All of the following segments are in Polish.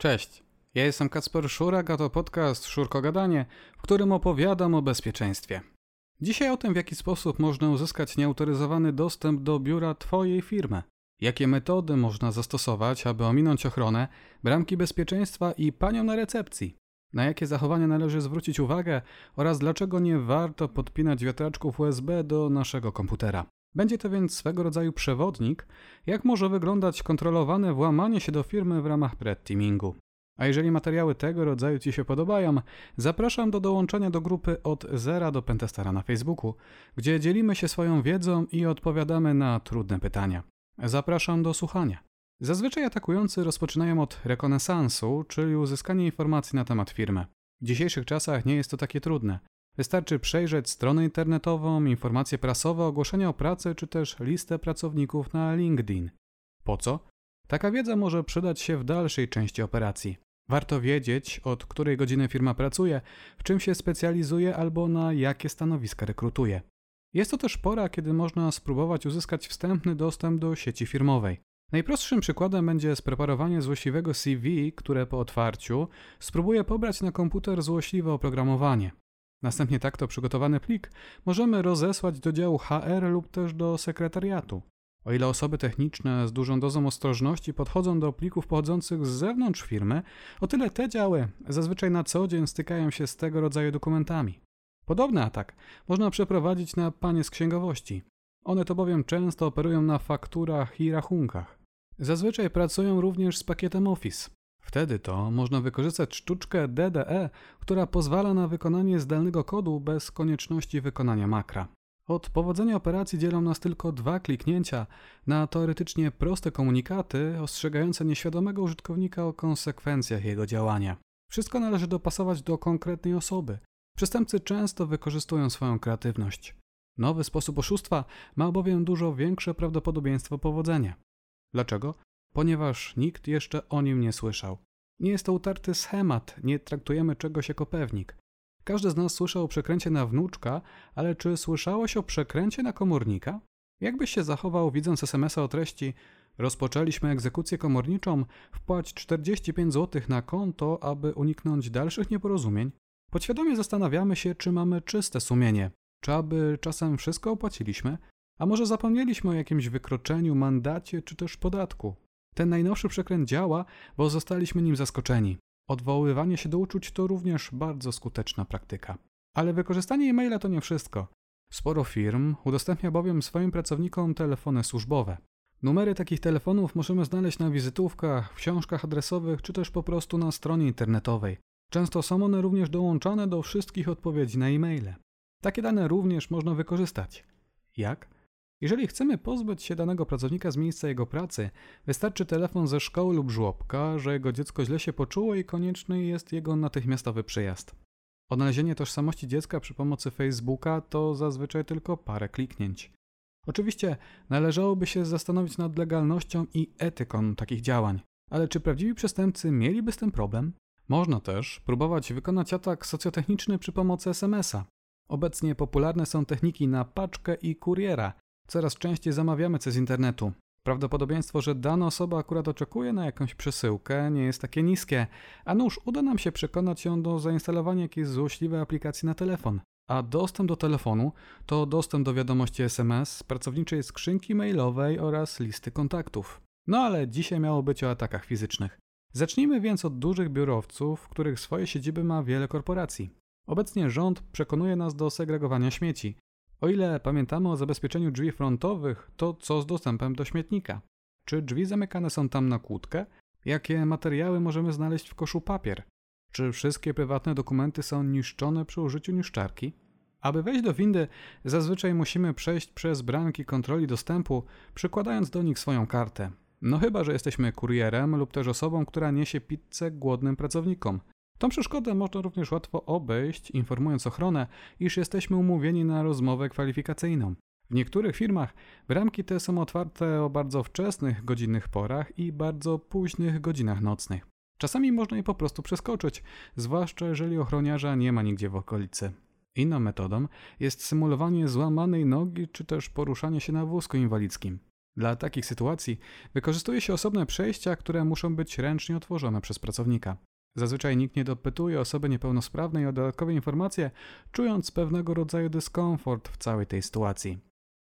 Cześć, ja jestem Kacper Szurak, a to podcast Szurko Gadanie, w którym opowiadam o bezpieczeństwie. Dzisiaj o tym, w jaki sposób można uzyskać nieautoryzowany dostęp do biura Twojej firmy. Jakie metody można zastosować, aby ominąć ochronę, bramki bezpieczeństwa i panią na recepcji. Na jakie zachowania należy zwrócić uwagę oraz dlaczego nie warto podpinać wiatraczków USB do naszego komputera. Będzie to więc swego rodzaju przewodnik, jak może wyglądać kontrolowane włamanie się do firmy w ramach Red Teamingu. A jeżeli materiały tego rodzaju Ci się podobają, zapraszam do dołączenia do grupy od zera do Pentestara na Facebooku, gdzie dzielimy się swoją wiedzą i odpowiadamy na trudne pytania. Zapraszam do słuchania. Zazwyczaj atakujący rozpoczynają od rekonesansu, czyli uzyskania informacji na temat firmy. W dzisiejszych czasach nie jest to takie trudne. Wystarczy przejrzeć stronę internetową, informacje prasowe, ogłoszenia o pracy czy też listę pracowników na LinkedIn. Po co? Taka wiedza może przydać się w dalszej części operacji. Warto wiedzieć, od której godziny firma pracuje, w czym się specjalizuje albo na jakie stanowiska rekrutuje. Jest to też pora, kiedy można spróbować uzyskać wstępny dostęp do sieci firmowej. Najprostszym przykładem będzie spreparowanie złośliwego CV, które po otwarciu spróbuje pobrać na komputer złośliwe oprogramowanie. Następnie takto przygotowany plik możemy rozesłać do działu HR lub też do sekretariatu. O ile osoby techniczne z dużą dozą ostrożności podchodzą do plików pochodzących z zewnątrz firmy, o tyle te działy zazwyczaj na co dzień stykają się z tego rodzaju dokumentami. Podobny atak można przeprowadzić na panie z księgowości. One to bowiem często operują na fakturach i rachunkach. Zazwyczaj pracują również z pakietem Office. Wtedy to można wykorzystać sztuczkę DDE, która pozwala na wykonanie zdalnego kodu bez konieczności wykonania makra. Od powodzenia operacji dzielą nas tylko dwa kliknięcia na teoretycznie proste komunikaty ostrzegające nieświadomego użytkownika o konsekwencjach jego działania. Wszystko należy dopasować do konkretnej osoby. Przestępcy często wykorzystują swoją kreatywność. Nowy sposób oszustwa ma bowiem dużo większe prawdopodobieństwo powodzenia. Dlaczego? Ponieważ nikt jeszcze o nim nie słyszał. Nie jest to utarty schemat, nie traktujemy czegoś jako pewnik. Każdy z nas słyszał o przekręcie na wnuczka, ale czy słyszałeś o przekręcie na komornika? Jakbyś się zachował, widząc SMS-a o treści Rozpoczęliśmy egzekucję komorniczą, wpłać 45 zł na konto, aby uniknąć dalszych nieporozumień. Podświadomie zastanawiamy się, czy mamy czyste sumienie, czy aby czasem wszystko opłaciliśmy, a może zapomnieliśmy o jakimś wykroczeniu, mandacie czy też podatku. Ten najnowszy przekręt działa, bo zostaliśmy nim zaskoczeni. Odwoływanie się do uczuć to również bardzo skuteczna praktyka. Ale wykorzystanie e-maila to nie wszystko. Sporo firm udostępnia bowiem swoim pracownikom telefony służbowe. Numery takich telefonów możemy znaleźć na wizytówkach, książkach adresowych czy też po prostu na stronie internetowej. Często są one również dołączane do wszystkich odpowiedzi na e-maile. Takie dane również można wykorzystać. Jak? Jeżeli chcemy pozbyć się danego pracownika z miejsca jego pracy, wystarczy telefon ze szkoły lub żłobka, że jego dziecko źle się poczuło i konieczny jest jego natychmiastowy przyjazd. Odnalezienie tożsamości dziecka przy pomocy Facebooka to zazwyczaj tylko parę kliknięć. Oczywiście należałoby się zastanowić nad legalnością i etyką takich działań, ale czy prawdziwi przestępcy mieliby z tym problem? Można też próbować wykonać atak socjotechniczny przy pomocy SMS-a. Obecnie popularne są techniki na paczkę i kuriera, Coraz częściej zamawiamy coś z internetu. Prawdopodobieństwo, że dana osoba akurat oczekuje na jakąś przesyłkę nie jest takie niskie, a nuż uda nam się przekonać ją do zainstalowania jakiejś złośliwej aplikacji na telefon. A dostęp do telefonu to dostęp do wiadomości SMS, pracowniczej skrzynki mailowej oraz listy kontaktów. No ale dzisiaj miało być o atakach fizycznych. Zacznijmy więc od dużych biurowców, których swoje siedziby ma wiele korporacji. Obecnie rząd przekonuje nas do segregowania śmieci. O ile pamiętamy o zabezpieczeniu drzwi frontowych, to co z dostępem do śmietnika? Czy drzwi zamykane są tam na kłódkę? Jakie materiały możemy znaleźć w koszu papier? Czy wszystkie prywatne dokumenty są niszczone przy użyciu niszczarki? Aby wejść do windy, zazwyczaj musimy przejść przez bramki kontroli dostępu, przykładając do nich swoją kartę. No chyba, że jesteśmy kurierem lub też osobą, która niesie pizzę głodnym pracownikom. Tą przeszkodę można również łatwo obejść, informując ochronę, iż jesteśmy umówieni na rozmowę kwalifikacyjną. W niektórych firmach bramki te są otwarte o bardzo wczesnych godzinnych porach i bardzo późnych godzinach nocnych. Czasami można je po prostu przeskoczyć, zwłaszcza jeżeli ochroniarza nie ma nigdzie w okolicy. Inną metodą jest symulowanie złamanej nogi czy też poruszanie się na wózku inwalidzkim. Dla takich sytuacji wykorzystuje się osobne przejścia, które muszą być ręcznie otworzone przez pracownika. Zazwyczaj nikt nie dopytuje osoby niepełnosprawnej o dodatkowe informacje, czując pewnego rodzaju dyskomfort w całej tej sytuacji.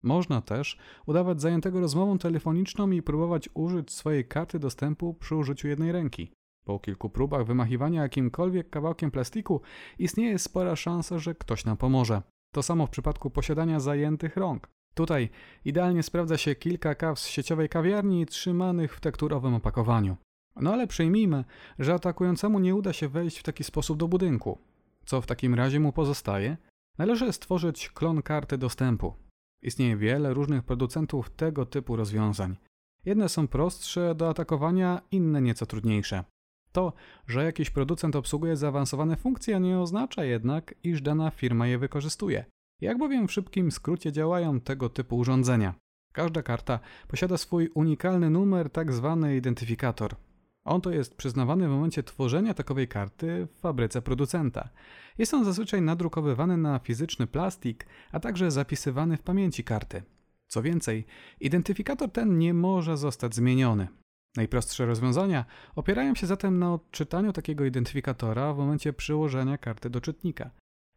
Można też udawać zajętego rozmową telefoniczną i próbować użyć swojej karty dostępu przy użyciu jednej ręki. Po kilku próbach wymachiwania jakimkolwiek kawałkiem plastiku istnieje spora szansa, że ktoś nam pomoże. To samo w przypadku posiadania zajętych rąk. Tutaj idealnie sprawdza się kilka kaw z sieciowej kawiarni trzymanych w tekturowym opakowaniu. No ale przyjmijmy, że atakującemu nie uda się wejść w taki sposób do budynku. Co w takim razie mu pozostaje? Należy stworzyć klon karty dostępu. Istnieje wiele różnych producentów tego typu rozwiązań. Jedne są prostsze do atakowania, inne nieco trudniejsze. To, że jakiś producent obsługuje zaawansowane funkcje, nie oznacza jednak, iż dana firma je wykorzystuje. Jak bowiem w szybkim skrócie działają tego typu urządzenia? Każda karta posiada swój unikalny numer, tak zwany identyfikator. On to jest przyznawany w momencie tworzenia takowej karty w fabryce producenta. Jest on zazwyczaj nadrukowywany na fizyczny plastik, a także zapisywany w pamięci karty. Co więcej, identyfikator ten nie może zostać zmieniony. Najprostsze rozwiązania opierają się zatem na odczytaniu takiego identyfikatora w momencie przyłożenia karty do czytnika.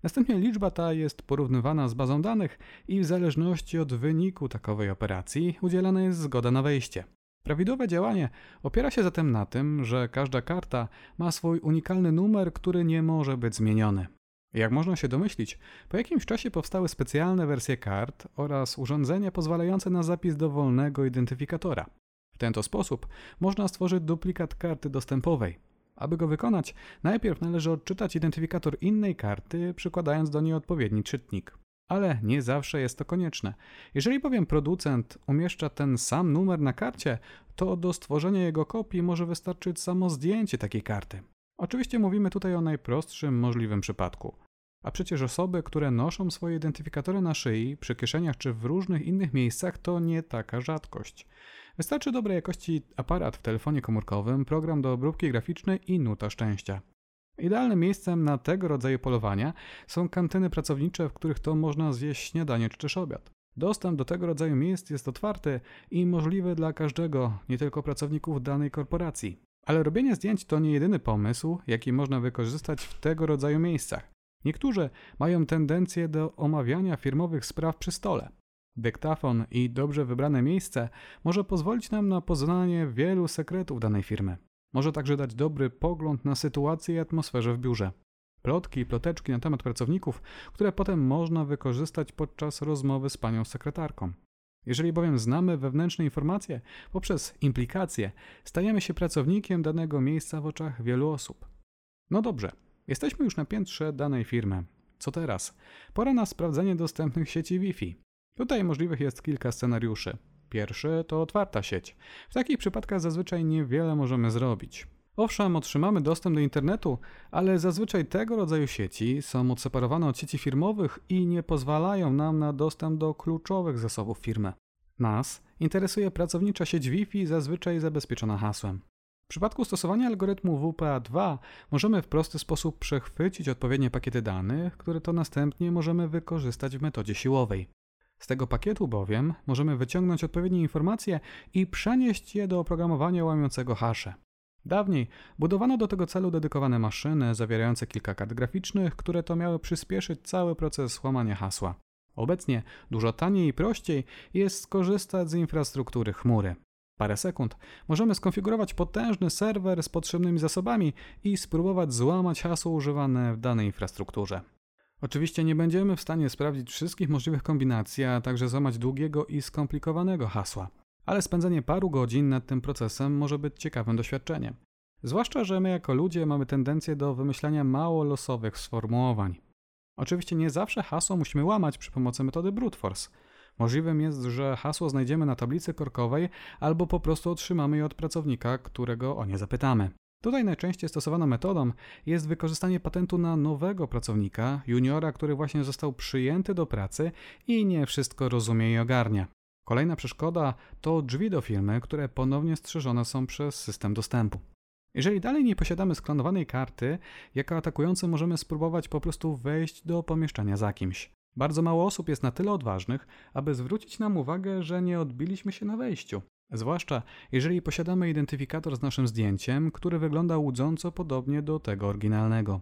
Następnie liczba ta jest porównywana z bazą danych i w zależności od wyniku takowej operacji udzielana jest zgoda na wejście. Prawidłowe działanie opiera się zatem na tym, że każda karta ma swój unikalny numer, który nie może być zmieniony. Jak można się domyślić, po jakimś czasie powstały specjalne wersje kart oraz urządzenia pozwalające na zapis dowolnego identyfikatora. W ten to sposób można stworzyć duplikat karty dostępowej. Aby go wykonać, najpierw należy odczytać identyfikator innej karty, przykładając do niej odpowiedni czytnik ale nie zawsze jest to konieczne. Jeżeli bowiem producent umieszcza ten sam numer na karcie, to do stworzenia jego kopii może wystarczyć samo zdjęcie takiej karty. Oczywiście mówimy tutaj o najprostszym możliwym przypadku. A przecież osoby, które noszą swoje identyfikatory na szyi, przy kieszeniach czy w różnych innych miejscach, to nie taka rzadkość. Wystarczy dobrej jakości aparat w telefonie komórkowym, program do obróbki graficznej i nuta szczęścia. Idealnym miejscem na tego rodzaju polowania są kantyny pracownicze, w których to można zjeść śniadanie czy też obiad. Dostęp do tego rodzaju miejsc jest otwarty i możliwy dla każdego, nie tylko pracowników danej korporacji. Ale robienie zdjęć to nie jedyny pomysł, jaki można wykorzystać w tego rodzaju miejscach. Niektórzy mają tendencję do omawiania firmowych spraw przy stole. Dyktafon i dobrze wybrane miejsce może pozwolić nam na poznanie wielu sekretów danej firmy. Może także dać dobry pogląd na sytuację i atmosferę w biurze. Plotki i ploteczki na temat pracowników, które potem można wykorzystać podczas rozmowy z panią sekretarką. Jeżeli bowiem znamy wewnętrzne informacje, poprzez implikacje stajemy się pracownikiem danego miejsca w oczach wielu osób. No dobrze, jesteśmy już na piętrze danej firmy. Co teraz? Pora na sprawdzenie dostępnych sieci Wi-Fi. Tutaj możliwych jest kilka scenariuszy. Pierwszy to otwarta sieć. W takich przypadkach zazwyczaj niewiele możemy zrobić. Owszem, otrzymamy dostęp do internetu, ale zazwyczaj tego rodzaju sieci są odseparowane od sieci firmowych i nie pozwalają nam na dostęp do kluczowych zasobów firmy. Nas interesuje pracownicza sieć Wi-Fi, zazwyczaj zabezpieczona hasłem. W przypadku stosowania algorytmu WPA2 możemy w prosty sposób przechwycić odpowiednie pakiety danych, które to następnie możemy wykorzystać w metodzie siłowej. Z tego pakietu bowiem możemy wyciągnąć odpowiednie informacje i przenieść je do oprogramowania łamiącego hasze. Dawniej budowano do tego celu dedykowane maszyny zawierające kilka kart graficznych, które to miały przyspieszyć cały proces łamania hasła. Obecnie dużo taniej i prościej jest skorzystać z infrastruktury chmury. Parę sekund możemy skonfigurować potężny serwer z potrzebnymi zasobami i spróbować złamać hasło używane w danej infrastrukturze. Oczywiście nie będziemy w stanie sprawdzić wszystkich możliwych kombinacji, a także złamać długiego i skomplikowanego hasła. Ale spędzenie paru godzin nad tym procesem może być ciekawym doświadczeniem. Zwłaszcza, że my jako ludzie mamy tendencję do wymyślania mało losowych sformułowań. Oczywiście nie zawsze hasło musimy łamać przy pomocy metody brute force. Możliwym jest, że hasło znajdziemy na tablicy korkowej albo po prostu otrzymamy je od pracownika, którego o nie zapytamy. Tutaj najczęściej stosowaną metodą jest wykorzystanie patentu na nowego pracownika, juniora, który właśnie został przyjęty do pracy i nie wszystko rozumie i ogarnia. Kolejna przeszkoda to drzwi do firmy, które ponownie strzeżone są przez system dostępu. Jeżeli dalej nie posiadamy sklonowanej karty, jako atakujący możemy spróbować po prostu wejść do pomieszczenia za kimś. Bardzo mało osób jest na tyle odważnych, aby zwrócić nam uwagę, że nie odbiliśmy się na wejściu. Zwłaszcza jeżeli posiadamy identyfikator z naszym zdjęciem, który wygląda łudząco podobnie do tego oryginalnego.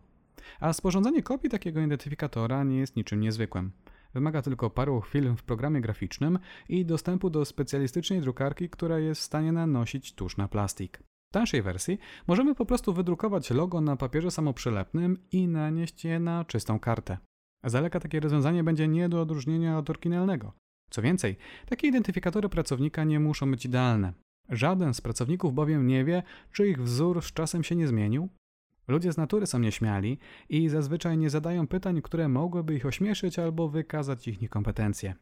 A sporządzenie kopii takiego identyfikatora nie jest niczym niezwykłym. Wymaga tylko paru chwil w programie graficznym i dostępu do specjalistycznej drukarki, która jest w stanie nanosić tusz na plastik. W tańszej wersji możemy po prostu wydrukować logo na papierze samoprzylepnym i nanieść je na czystą kartę. Z daleka takie rozwiązanie będzie nie do odróżnienia od oryginalnego. Co więcej, takie identyfikatory pracownika nie muszą być idealne. Żaden z pracowników bowiem nie wie, czy ich wzór z czasem się nie zmienił. Ludzie z natury są nieśmiali i zazwyczaj nie zadają pytań, które mogłyby ich ośmieszyć albo wykazać ich niekompetencje.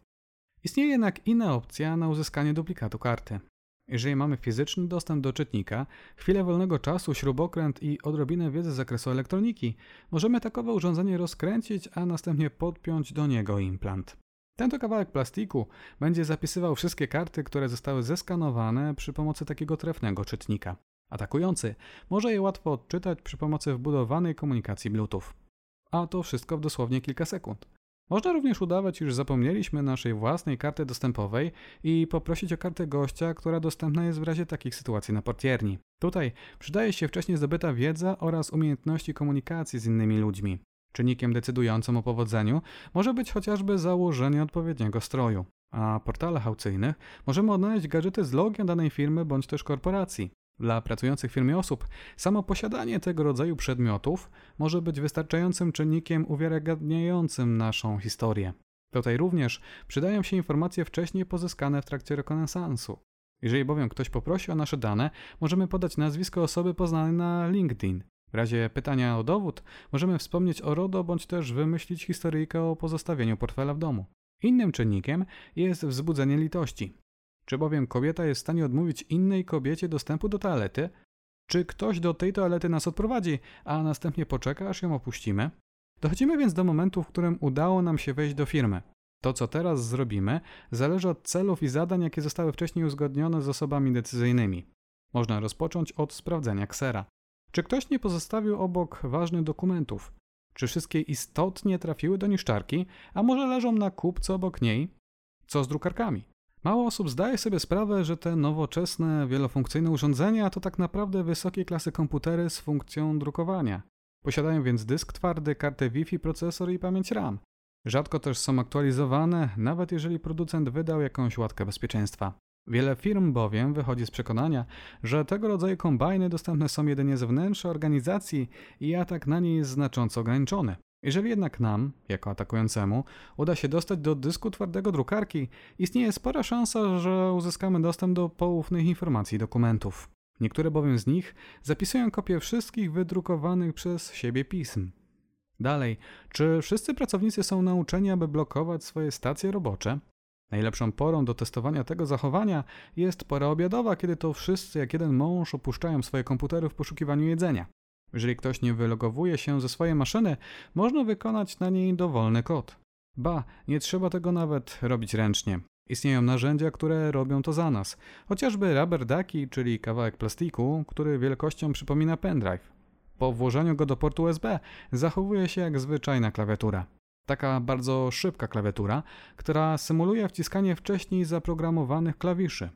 Istnieje jednak inna opcja na uzyskanie duplikatu karty. Jeżeli mamy fizyczny dostęp do czytnika, chwilę wolnego czasu, śrubokręt i odrobinę wiedzy z zakresu elektroniki, możemy takowe urządzenie rozkręcić, a następnie podpiąć do niego implant. Ten to kawałek plastiku będzie zapisywał wszystkie karty, które zostały zeskanowane przy pomocy takiego trefnego czytnika. Atakujący może je łatwo odczytać przy pomocy wbudowanej komunikacji Bluetooth. A to wszystko w dosłownie kilka sekund. Można również udawać, iż zapomnieliśmy naszej własnej karty dostępowej i poprosić o kartę gościa, która dostępna jest w razie takich sytuacji na portierni. Tutaj przydaje się wcześniej zdobyta wiedza oraz umiejętności komunikacji z innymi ludźmi. Czynnikiem decydującym o powodzeniu może być chociażby założenie odpowiedniego stroju. A portalach aukcyjnych możemy odnaleźć gadżety z logiem danej firmy bądź też korporacji. Dla pracujących w firmie osób samo posiadanie tego rodzaju przedmiotów może być wystarczającym czynnikiem uwiarygadniającym naszą historię. Tutaj również przydają się informacje wcześniej pozyskane w trakcie rekonesansu. Jeżeli bowiem ktoś poprosi o nasze dane, możemy podać nazwisko osoby poznanej na LinkedIn. W razie pytania o dowód możemy wspomnieć o RODO bądź też wymyślić historyjkę o pozostawieniu portfela w domu. Innym czynnikiem jest wzbudzenie litości. Czy bowiem kobieta jest w stanie odmówić innej kobiecie dostępu do toalety? Czy ktoś do tej toalety nas odprowadzi, a następnie poczeka, aż ją opuścimy? Dochodzimy więc do momentu, w którym udało nam się wejść do firmy. To, co teraz zrobimy, zależy od celów i zadań, jakie zostały wcześniej uzgodnione z osobami decyzyjnymi. Można rozpocząć od sprawdzenia ksera. Czy ktoś nie pozostawił obok ważnych dokumentów? Czy wszystkie istotnie trafiły do niszczarki, a może leżą na kubce obok niej? Co z drukarkami? Mało osób zdaje sobie sprawę, że te nowoczesne, wielofunkcyjne urządzenia to tak naprawdę wysokiej klasy komputery z funkcją drukowania. Posiadają więc dysk twardy, kartę Wi-Fi, procesor i pamięć RAM. Rzadko też są aktualizowane, nawet jeżeli producent wydał jakąś łatkę bezpieczeństwa. Wiele firm bowiem wychodzi z przekonania, że tego rodzaju kombajny dostępne są jedynie z wnętrza organizacji i atak na nie jest znacząco ograniczony. Jeżeli jednak nam, jako atakującemu, uda się dostać do dysku twardego drukarki, istnieje spora szansa, że uzyskamy dostęp do poufnych informacji i dokumentów. Niektóre bowiem z nich zapisują kopie wszystkich wydrukowanych przez siebie pism. Dalej, czy wszyscy pracownicy są nauczeni, aby blokować swoje stacje robocze? Najlepszą porą do testowania tego zachowania jest pora obiadowa, kiedy to wszyscy jak jeden mąż opuszczają swoje komputery w poszukiwaniu jedzenia. Jeżeli ktoś nie wylogowuje się ze swojej maszyny, można wykonać na niej dowolny kod. Ba, nie trzeba tego nawet robić ręcznie. Istnieją narzędzia, które robią to za nas. Chociażby rubber ducky, czyli kawałek plastiku, który wielkością przypomina pendrive. Po włożeniu go do portu USB zachowuje się jak zwyczajna klawiatura. Taka bardzo szybka klawiatura, która symuluje wciskanie wcześniej zaprogramowanych klawiszy.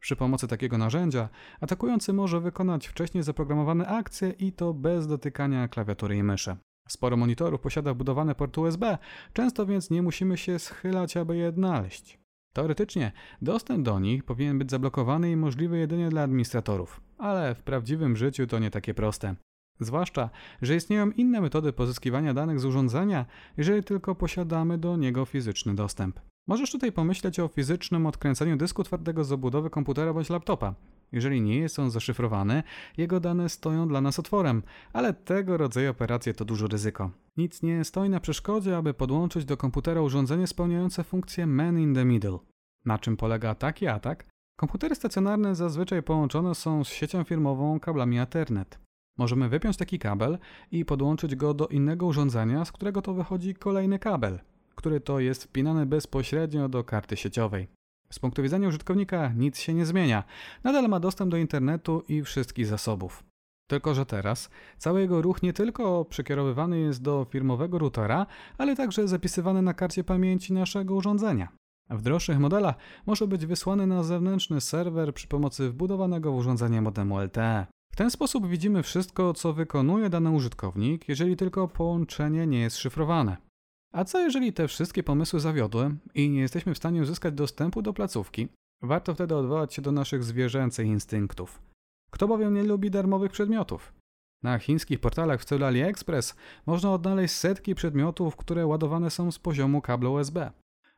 Przy pomocy takiego narzędzia atakujący może wykonać wcześniej zaprogramowane akcje i to bez dotykania klawiatury i myszy. Sporo monitorów posiada wbudowane porty USB, często więc nie musimy się schylać, aby je odnaleźć. Teoretycznie dostęp do nich powinien być zablokowany i możliwy jedynie dla administratorów, ale w prawdziwym życiu to nie takie proste. Zwłaszcza, że istnieją inne metody pozyskiwania danych z urządzenia, jeżeli tylko posiadamy do niego fizyczny dostęp. Możesz tutaj pomyśleć o fizycznym odkręceniu dysku twardego z obudowy komputera bądź laptopa. Jeżeli nie jest on zaszyfrowany, jego dane stoją dla nas otworem, ale tego rodzaju operacje to duże ryzyko. Nic nie stoi na przeszkodzie, aby podłączyć do komputera urządzenie spełniające funkcję man in the middle. Na czym polega taki atak? Komputery stacjonarne zazwyczaj połączone są z siecią firmową kablami Ethernet. Możemy wypiąć taki kabel i podłączyć go do innego urządzenia, z którego to wychodzi kolejny kabel który to jest wpinany bezpośrednio do karty sieciowej. Z punktu widzenia użytkownika nic się nie zmienia. Nadal ma dostęp do internetu i wszystkich zasobów. Tylko, że teraz cały jego ruch nie tylko przekierowywany jest do firmowego routera, ale także zapisywany na karcie pamięci naszego urządzenia. W droższych modelach może być wysłany na zewnętrzny serwer przy pomocy wbudowanego w urządzenie modemu LTE. Ten sposób widzimy wszystko, co wykonuje dany użytkownik, jeżeli tylko połączenie nie jest szyfrowane. A co jeżeli te wszystkie pomysły zawiodły i nie jesteśmy w stanie uzyskać dostępu do placówki? Warto wtedy odwołać się do naszych zwierzęcych instynktów. Kto bowiem nie lubi darmowych przedmiotów? Na chińskich portalach w stylu AliExpress można odnaleźć setki przedmiotów, które ładowane są z poziomu kabla USB.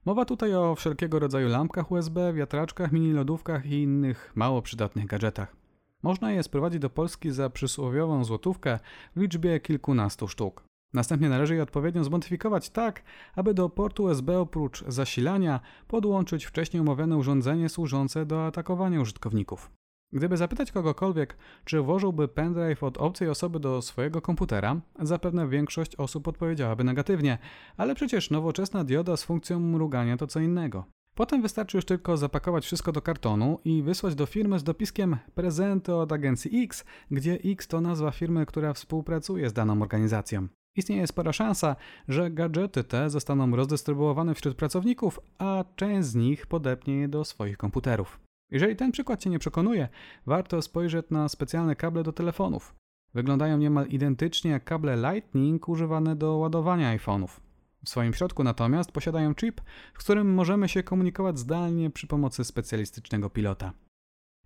Mowa tutaj o wszelkiego rodzaju lampkach USB, wiatraczkach, mini lodówkach i innych mało przydatnych gadżetach. Można je sprowadzić do Polski za przysłowiową złotówkę w liczbie kilkunastu sztuk. Następnie należy je odpowiednio zmodyfikować tak, aby do portu USB oprócz zasilania podłączyć wcześniej omawiane urządzenie służące do atakowania użytkowników. Gdyby zapytać kogokolwiek, czy włożyłby pendrive od obcej osoby do swojego komputera, zapewne większość osób odpowiedziałaby negatywnie, ale przecież nowoczesna dioda z funkcją mrugania to co innego. Potem wystarczy już tylko zapakować wszystko do kartonu i wysłać do firmy z dopiskiem prezenty od agencji X, gdzie X to nazwa firmy, która współpracuje z daną organizacją. Istnieje spora szansa, że gadżety te zostaną rozdystrybuowane wśród pracowników, a część z nich podepnie je do swoich komputerów. Jeżeli ten przykład Cię nie przekonuje, warto spojrzeć na specjalne kable do telefonów. Wyglądają niemal identycznie jak kable Lightning używane do ładowania iPhone'ów. W swoim środku natomiast posiadają chip, z którym możemy się komunikować zdalnie przy pomocy specjalistycznego pilota.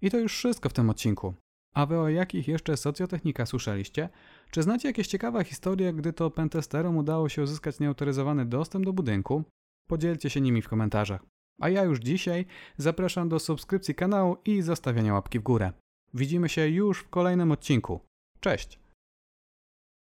I to już wszystko w tym odcinku. A wy o jakich jeszcze socjotechnikach słyszeliście? Czy znacie jakieś ciekawe historie, gdy to pentesterom udało się uzyskać nieautoryzowany dostęp do budynku? Podzielcie się nimi w komentarzach. A ja już dzisiaj zapraszam do subskrypcji kanału i zostawiania łapki w górę. Widzimy się już w kolejnym odcinku. Cześć!